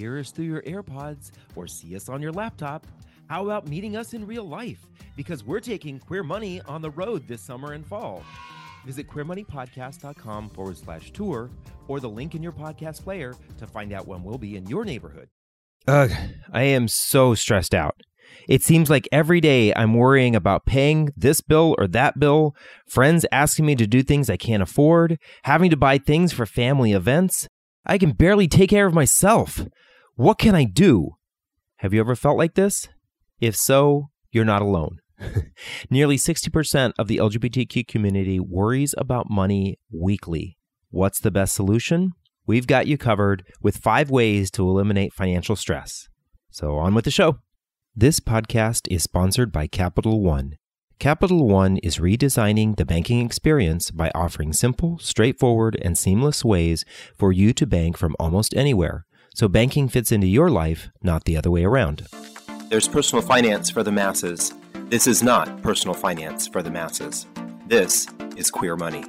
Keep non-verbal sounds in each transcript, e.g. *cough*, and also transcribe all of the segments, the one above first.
hear us through your AirPods or see us on your laptop, how about meeting us in real life? Because we're taking Queer Money on the road this summer and fall. Visit queermoneypodcast.com forward slash tour or the link in your podcast player to find out when we'll be in your neighborhood. Ugh, I am so stressed out. It seems like every day I'm worrying about paying this bill or that bill, friends asking me to do things I can't afford, having to buy things for family events. I can barely take care of myself. What can I do? Have you ever felt like this? If so, you're not alone. *laughs* Nearly 60% of the LGBTQ community worries about money weekly. What's the best solution? We've got you covered with five ways to eliminate financial stress. So, on with the show. This podcast is sponsored by Capital One. Capital One is redesigning the banking experience by offering simple, straightforward, and seamless ways for you to bank from almost anywhere. So banking fits into your life, not the other way around. There's personal finance for the masses. This is not personal finance for the masses. This is queer money.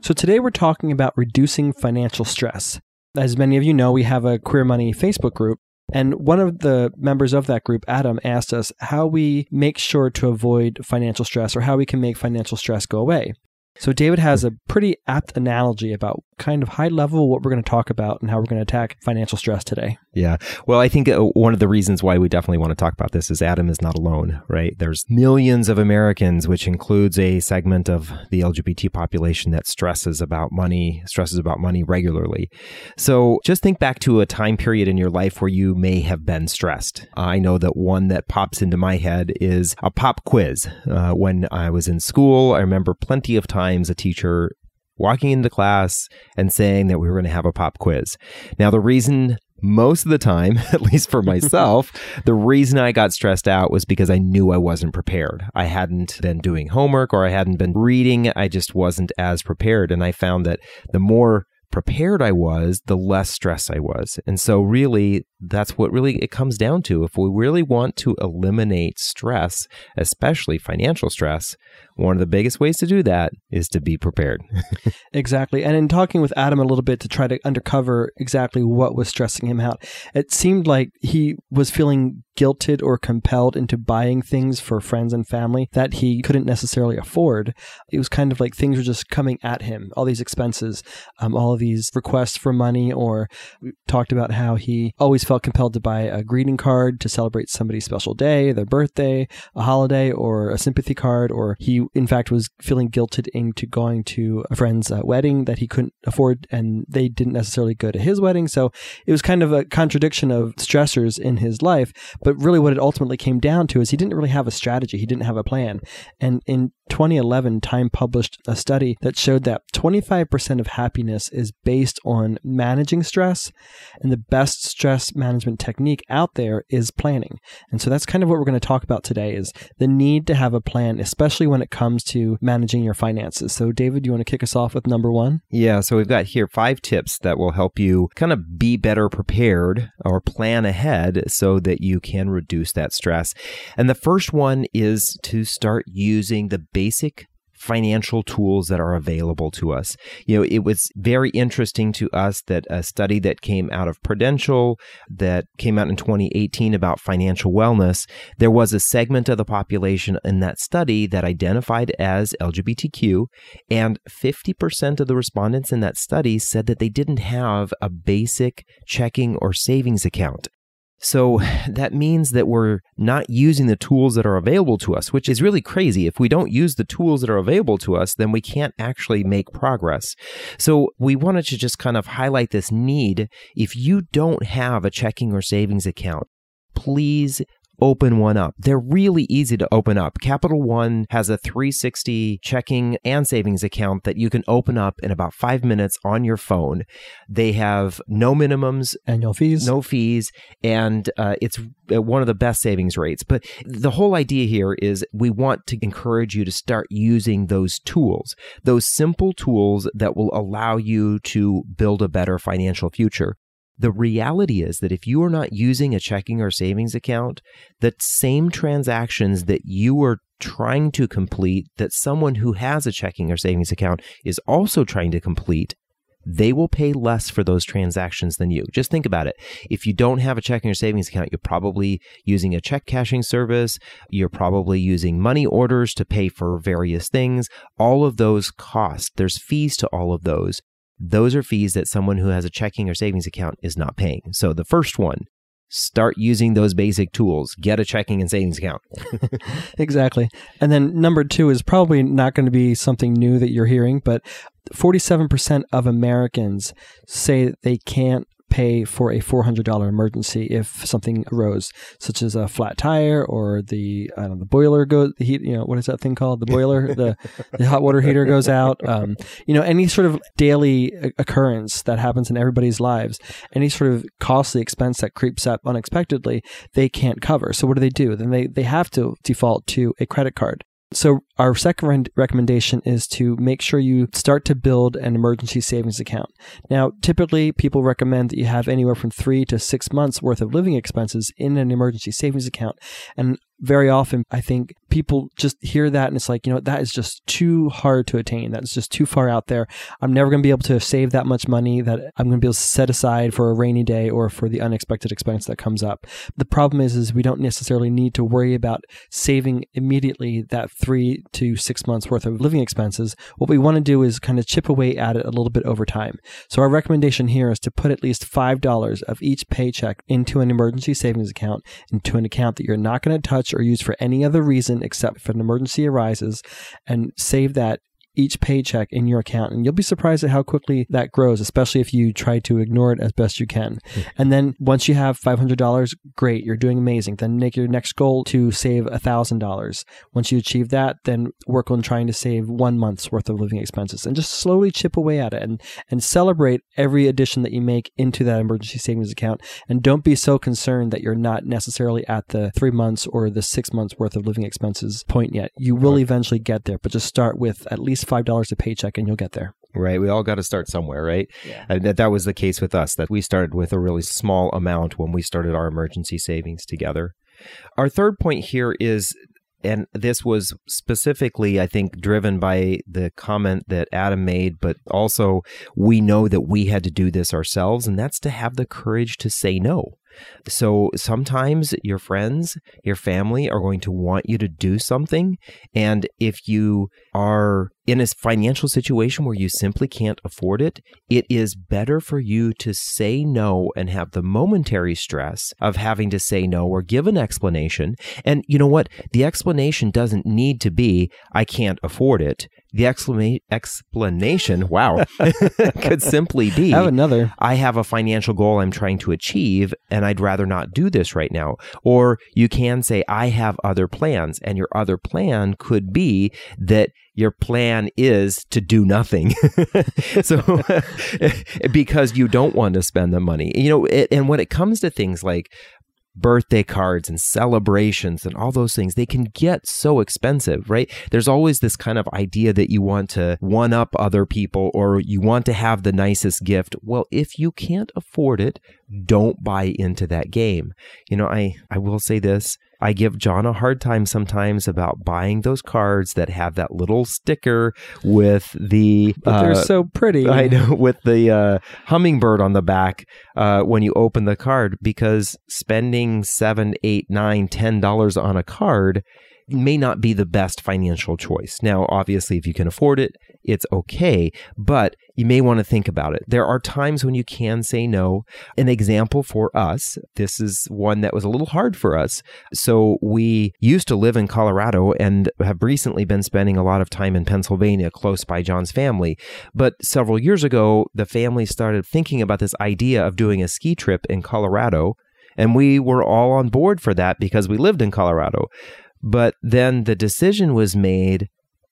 So today we're talking about reducing financial stress. As many of you know, we have a Queer Money Facebook group and one of the members of that group, Adam, asked us how we make sure to avoid financial stress or how we can make financial stress go away. So David has a pretty apt analogy about kind of high level what we're going to talk about and how we're going to attack financial stress today. Yeah. Well, I think uh, one of the reasons why we definitely want to talk about this is Adam is not alone, right? There's millions of Americans, which includes a segment of the LGBT population that stresses about money, stresses about money regularly. So just think back to a time period in your life where you may have been stressed. I know that one that pops into my head is a pop quiz. Uh, when I was in school, I remember plenty of times a teacher walking into class and saying that we were going to have a pop quiz. Now, the reason most of the time, *laughs* at least for myself, *laughs* the reason I got stressed out was because I knew I wasn't prepared. I hadn't been doing homework or I hadn't been reading. I just wasn't as prepared. And I found that the more prepared I was, the less stressed I was. And so really that's what really it comes down to. If we really want to eliminate stress, especially financial stress, one of the biggest ways to do that is to be prepared. *laughs* exactly. And in talking with Adam a little bit to try to undercover exactly what was stressing him out, it seemed like he was feeling guilted or compelled into buying things for friends and family that he couldn't necessarily afford. It was kind of like things were just coming at him, all these expenses, um, all of these requests for money, or talked about how he always felt compelled to buy a greeting card to celebrate somebody's special day, their birthday, a holiday, or a sympathy card, or he, in fact, was feeling guilted into going to a friend's uh, wedding that he couldn't afford and they didn't necessarily go to his wedding. So it was kind of a contradiction of stressors in his life. But really, what it ultimately came down to is he didn't really have a strategy, he didn't have a plan. And in 2011, Time published a study that showed that 25% of happiness is based on managing stress, and the best stress management technique out there is planning. And so that's kind of what we're going to talk about today is the need to have a plan, especially when it comes to managing your finances. So David, you want to kick us off with number 1? Yeah, so we've got here five tips that will help you kind of be better prepared or plan ahead so that you can reduce that stress. And the first one is to start using the basic financial tools that are available to us. You know, it was very interesting to us that a study that came out of Prudential that came out in 2018 about financial wellness, there was a segment of the population in that study that identified as LGBTQ and 50% of the respondents in that study said that they didn't have a basic checking or savings account. So *sighs* that means that we're not using the tools that are available to us, which is really crazy. If we don't use the tools that are available to us, then we can't actually make progress. So we wanted to just kind of highlight this need. If you don't have a checking or savings account, please open one up. They're really easy to open up. Capital One has a 360 checking and savings account that you can open up in about five minutes on your phone. They have no minimums, annual fees, no fees, and uh, it's uh, one of the best savings rates. But the whole idea here is we want to encourage you to start using those tools, those simple tools that will allow you to build a better financial future. The reality is that if you are not using a checking or savings account, the same transactions that you are trying to complete, that someone who has a checking or savings account is also trying to complete, they will pay less for those transactions than you. Just think about it. If you don't have a checking or savings account, you're probably using a check cashing service. You're probably using money orders to pay for various things. All of those costs, there's fees to all of those. Those are fees that someone who has a checking or savings account is not paying. So the first one, start using those basic tools. Get a checking and savings account. *laughs* *laughs* exactly. And then number two is probably not going to be something new that you're hearing, but 47% of Americans say that they can't pay for a $400 emergency if something arose, such as a flat tire or the I don't know, the boiler goes the heat. You know what is that thing called? The boiler, *laughs* the the hot water heater goes out. Um, you know any sort of daily occurrence that happens in everybody's lives, any sort of costly expense that creeps up unexpectedly, they can't cover. So what do they do? Then they they have to default to a credit card. So, our second recommendation is to make sure you start to build an emergency savings account. Now, typically, people recommend that you have anywhere from three to six months worth of living expenses in an emergency savings account. And very often I think people just hear that and it's like, you know, that is just too hard to attain. That's just too far out there. I'm never going to be able to save that much money that I'm going to be able to set aside for a rainy day or for the unexpected expense that comes up. The problem is, is we don't necessarily need to worry about saving immediately that three to six months worth of living expenses. What we want to do is kind of chip away at it a little bit over time. So our recommendation here is to put at least $5 of each paycheck into an emergency savings account, into an account that you're not going to touch or used for any other reason except if an emergency arises and save that each paycheck in your account. And you'll be surprised at how quickly that grows, especially if you try to ignore it as best you can. Mm-hmm. And then once you have $500, great, you're doing amazing. Then make your next goal to save $1,000. Once you achieve that, then work on trying to save one month's worth of living expenses and just slowly chip away at it and, and celebrate every addition that you make into that emergency savings account. And don't be so concerned that you're not necessarily at the three months or the six months worth of living expenses point yet. You will eventually get there, but just start with at least five dollars a paycheck, and you'll get there. Right. We all got to start somewhere, right? Yeah. And that, that was the case with us, that we started with a really small amount when we started our emergency savings together. Our third point here is and this was specifically, I think, driven by the comment that Adam made, but also we know that we had to do this ourselves, and that's to have the courage to say no. So sometimes your friends, your family are going to want you to do something. And if you are in a financial situation where you simply can't afford it, it is better for you to say no and have the momentary stress of having to say no or give an explanation. And you know what? The explanation doesn't need to be, I can't afford it. The exclama- explanation, wow, *laughs* could simply be I have another. I have a financial goal I'm trying to achieve and I'd rather not do this right now. Or you can say, I have other plans. And your other plan could be that your plan is to do nothing. *laughs* so, *laughs* because you don't want to spend the money, you know, it, and when it comes to things like birthday cards and celebrations and all those things, they can get so expensive, right? There's always this kind of idea that you want to one up other people or you want to have the nicest gift. Well, if you can't afford it, don't buy into that game. You know, I, I will say this. I give John a hard time sometimes about buying those cards that have that little sticker with the. But they're uh, so pretty. *laughs* I know with the uh, hummingbird on the back uh, when you open the card because spending seven, eight, nine, ten dollars on a card may not be the best financial choice. Now, obviously, if you can afford it, it's okay, but you may want to think about it. There are times when you can say no. An example for us, this is one that was a little hard for us. So we used to live in Colorado and have recently been spending a lot of time in Pennsylvania close by John's family. But several years ago, the family started thinking about this idea of doing a ski trip in Colorado. And we were all on board for that because we lived in Colorado. But then the decision was made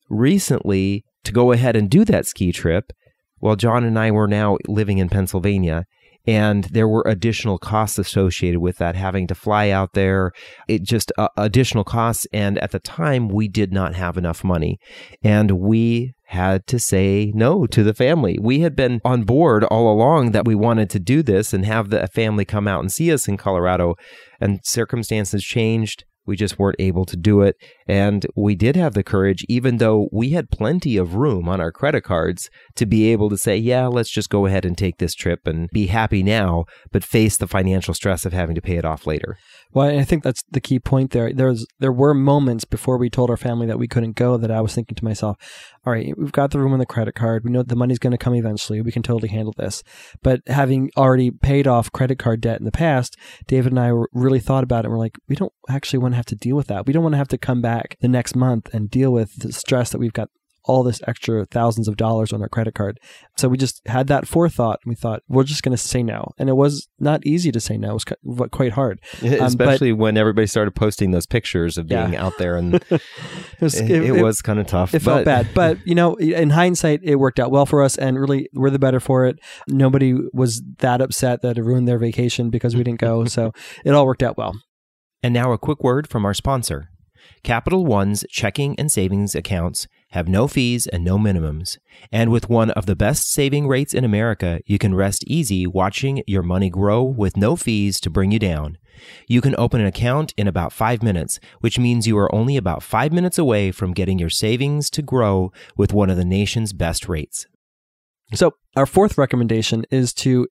recently to go ahead and do that ski trip. Well, John and I were now living in Pennsylvania, and there were additional costs associated with that, having to fly out there, it just uh, additional costs. And at the time, we did not have enough money, and we had to say no to the family. We had been on board all along that we wanted to do this and have the family come out and see us in Colorado, and circumstances changed We just weren't able to do it. And we did have the courage, even though we had plenty of room on our credit cards to be able to say, yeah, let's just go ahead and take this trip and be happy now, but face the financial stress of having to pay it off later. Well, I think that's the key point there. There's there were moments before we told our family that we couldn't go that I was thinking to myself, all right, we've got the room on the credit card. We know the money's going to come eventually. We can totally handle this. But having already paid off credit card debt in the past, David and I really thought about it. And we're like, we don't actually want to have to deal with that. We don't want to have to come back the next month and deal with the stress that we've got all this extra thousands of dollars on our credit card. So we just had that forethought and we thought, we're just going to say no. And it was not easy to say no. It was quite hard. Um, Especially but, when everybody started posting those pictures of being yeah. out there and *laughs* it was, it, it, it was kind of tough. It but. felt bad. But, you know, in hindsight, it worked out well for us and really we're the better for it. Nobody was that upset that it ruined their vacation because we didn't go. so *laughs* it all worked out well. And now a quick word from our sponsor. Capital One's checking and savings accounts have no fees and no minimums. And with one of the best saving rates in America, you can rest easy watching your money grow with no fees to bring you down. You can open an account in about five minutes, which means you are only about five minutes away from getting your savings to grow with one of the nation's best rates. So, our fourth recommendation is to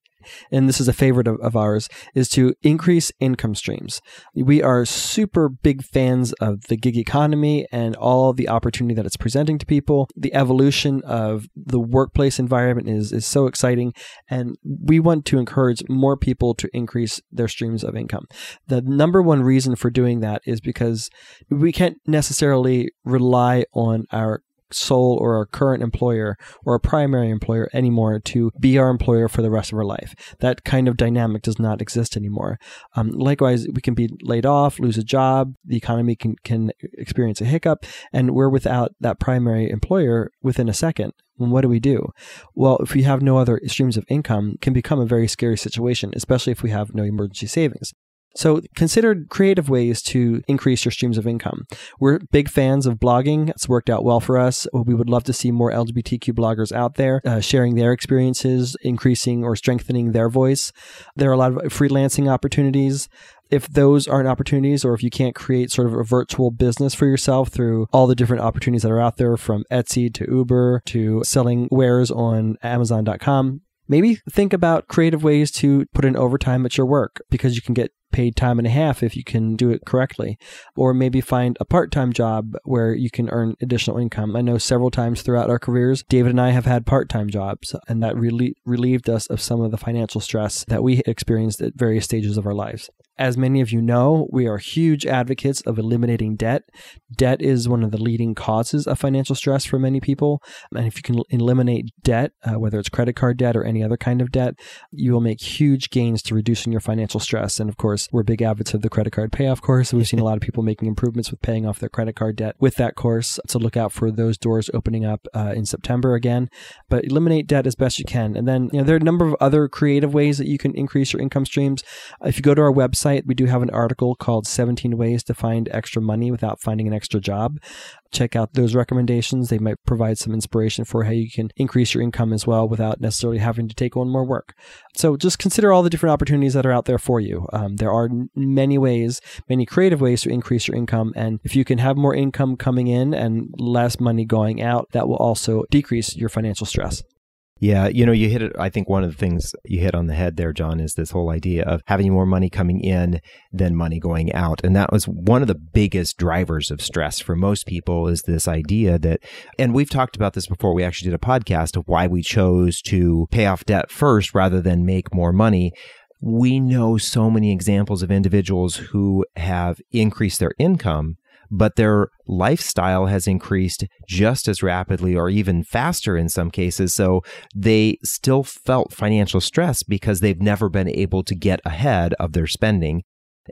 and this is a favorite of, of, ours, is to increase income streams. We are super big fans of the gig economy and all the opportunity that it's presenting to people. The evolution of the workplace environment is, is so exciting, and we want to encourage more people to increase their streams of income. The number one reason for doing that is because we can't necessarily rely on our sole or our current employer or a primary employer anymore to be our employer for the rest of our life. That kind of dynamic does not exist anymore. Um, likewise, we can be laid off, lose a job, the economy can, can experience a hiccup, and we're without that primary employer within a second. what do we do? Well, if we have no other streams of income, can become a very scary situation, especially if we have no emergency savings. So consider creative ways to increase your streams of income. We're big fans of blogging. It's worked out well for us. We would love to see more LGBTQ bloggers out there uh, sharing their experiences, increasing or strengthening their voice. There are a lot of freelancing opportunities if those aren't opportunities or if you can't create sort of a virtual business for yourself through all the different opportunities that are out there from Etsy to Uber to selling wares on amazon.com maybe think about creative ways to put in overtime at your work because you can get paid time and a half if you can do it correctly. Or maybe find a part time job where you can earn additional income. I know several times throughout our careers, David and I have had part time jobs, and that really relieved us of some of the financial stress that we experienced at various stages of our lives. As many of you know, we are huge advocates of eliminating debt. Debt is one of the leading causes of financial stress for many people. And if you can eliminate debt, uh, whether it's credit card debt or any other kind of debt, you will make huge gains to reducing your financial stress. And of course, we're big advocates of the credit card payoff course. We've seen a lot of people making improvements with paying off their credit card debt with that course. So look out for those doors opening up uh, in September again. But eliminate debt as best you can. And then, you know, there are a number of other creative ways that you can increase your income streams. If you go to our website, website, we do have an article called 17 Ways to Find Extra Money Without Finding an Extra Job. Check out those recommendations. They might provide some inspiration for how you can increase your income as well without necessarily having to take on more work. So just consider all the different opportunities that are out there for you. Um, there are many ways, many creative ways to increase your income. And if you can have more income coming in and less money going out, that will also decrease your financial stress. Yeah, you know, you hit it. I think one of the things you hit on the head there, John, is this whole idea of having more money coming in than money going out. And that was one of the biggest drivers of stress for most people is this idea that, and we've talked about this before. We actually did a podcast of why we chose to pay off debt first rather than make more money we know so many examples of individuals who have increased their income but their lifestyle has increased just as rapidly or even faster in some cases. So they still felt financial stress because they've never been able to get ahead of their spending.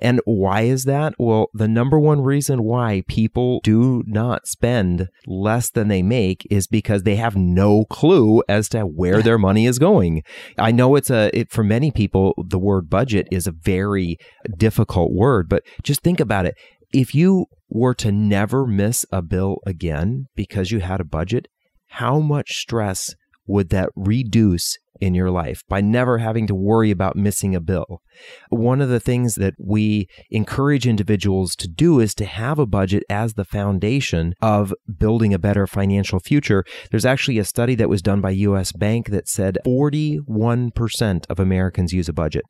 And why is that? Well, the number one reason why people do not spend less than they make is because they have no clue as to where their money is going. I know it's a, it, for many people, the word budget is a very difficult word, but just think about it. If you were to never miss a bill again because you had a budget, how much stress would that reduce in your life by never having to worry about missing a bill. One of the things that we encourage individuals to do is to have a budget as the foundation of building a better financial future. There's actually a study that was done by US Bank that said 41% of Americans use a budget.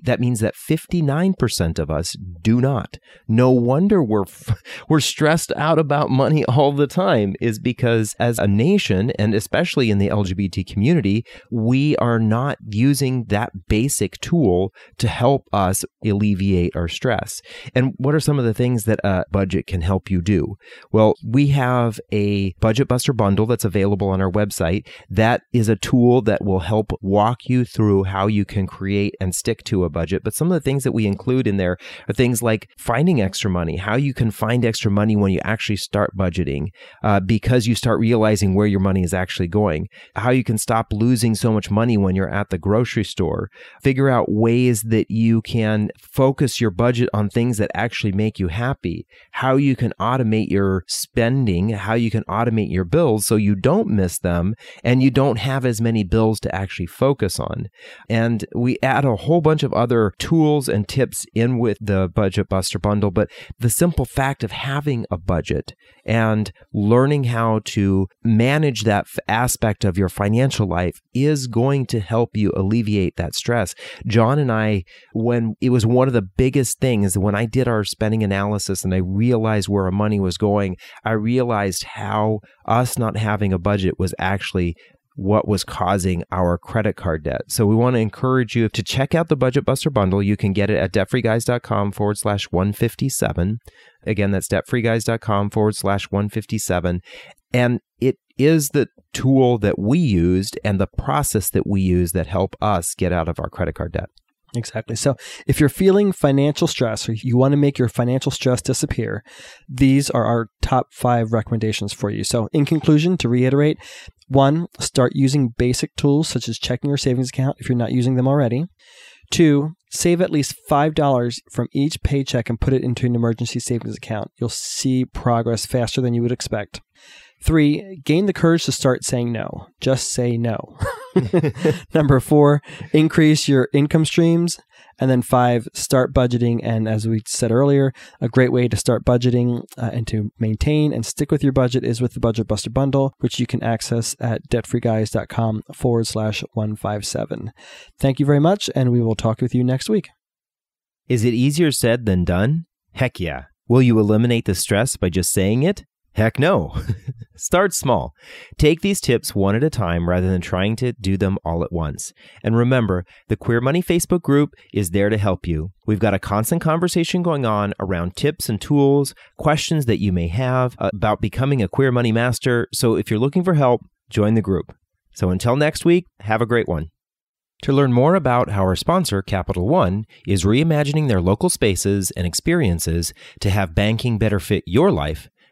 That means that 59% of us do not. No wonder we're *laughs* we're stressed out about money *laughs* all the time is because as a nation and especially in the LGBT community, we are not using that basic tool to help us alleviate our stress. And what are some of the things that a budget can help you do? Well, we have a budget buster bundle that's available on our website. That is a tool that will help walk you through how you can create and stick to a a budget, but some of the things that we include in there are things like finding extra money, how you can find extra money when you actually start budgeting, uh, because you start realizing where your money is actually going, how you can stop losing so much money when you're at the grocery store, figure out ways that you can focus your budget on things that actually make you happy, how you can automate your spending, how you can automate your bills so you don't miss them and you don't have as many bills to actually focus on. And we add a whole bunch of other tools and tips in with the Budget Buster bundle, but the simple fact of having a budget and learning how to manage that aspect of your financial life is going to help you alleviate that stress. John and I, when it was one of the biggest things when I did our spending analysis and I realized where our money was going, I realized how us not having a budget was actually what was causing our credit card debt. So we want to encourage you to check out the Budget Buster bundle. You can get it at debtfreeguys.com forward slash 157. Again, that's debtfreeguys.com forward slash 157. And it is the tool that we used and the process that we use that help us get out of our credit card debt. Exactly. So if you're feeling financial stress or you want to make your financial stress disappear, these are our top five recommendations for you. So, in conclusion, to reiterate, one, start using basic tools such as checking your savings account if you're not using them already. Two, save at least $5 from each paycheck and put it into an emergency savings account. You'll see progress faster than you would expect. Three, gain the courage to start saying no. Just say no. *laughs* *laughs* Number four, increase your income streams. And then five, start budgeting. And as we said earlier, a great way to start budgeting uh, and to maintain and stick with your budget is with the Budget Buster Bundle, which you can access at debtfreeguys.com forward slash 157. Thank you very much, and we will talk with you next week. Is it easier said than done? Heck yeah. Will you eliminate the stress by just saying it? Heck no. *laughs* Start small. Take these tips one at a time rather than trying to do them all at once. And remember, the Queer Money Facebook group is there to help you. We've got a constant conversation going on around tips and tools, questions that you may have about becoming a queer money master. So if you're looking for help, join the group. So until next week, have a great one. To learn more about how our sponsor, Capital One, is reimagining their local spaces and experiences to have banking better fit your life,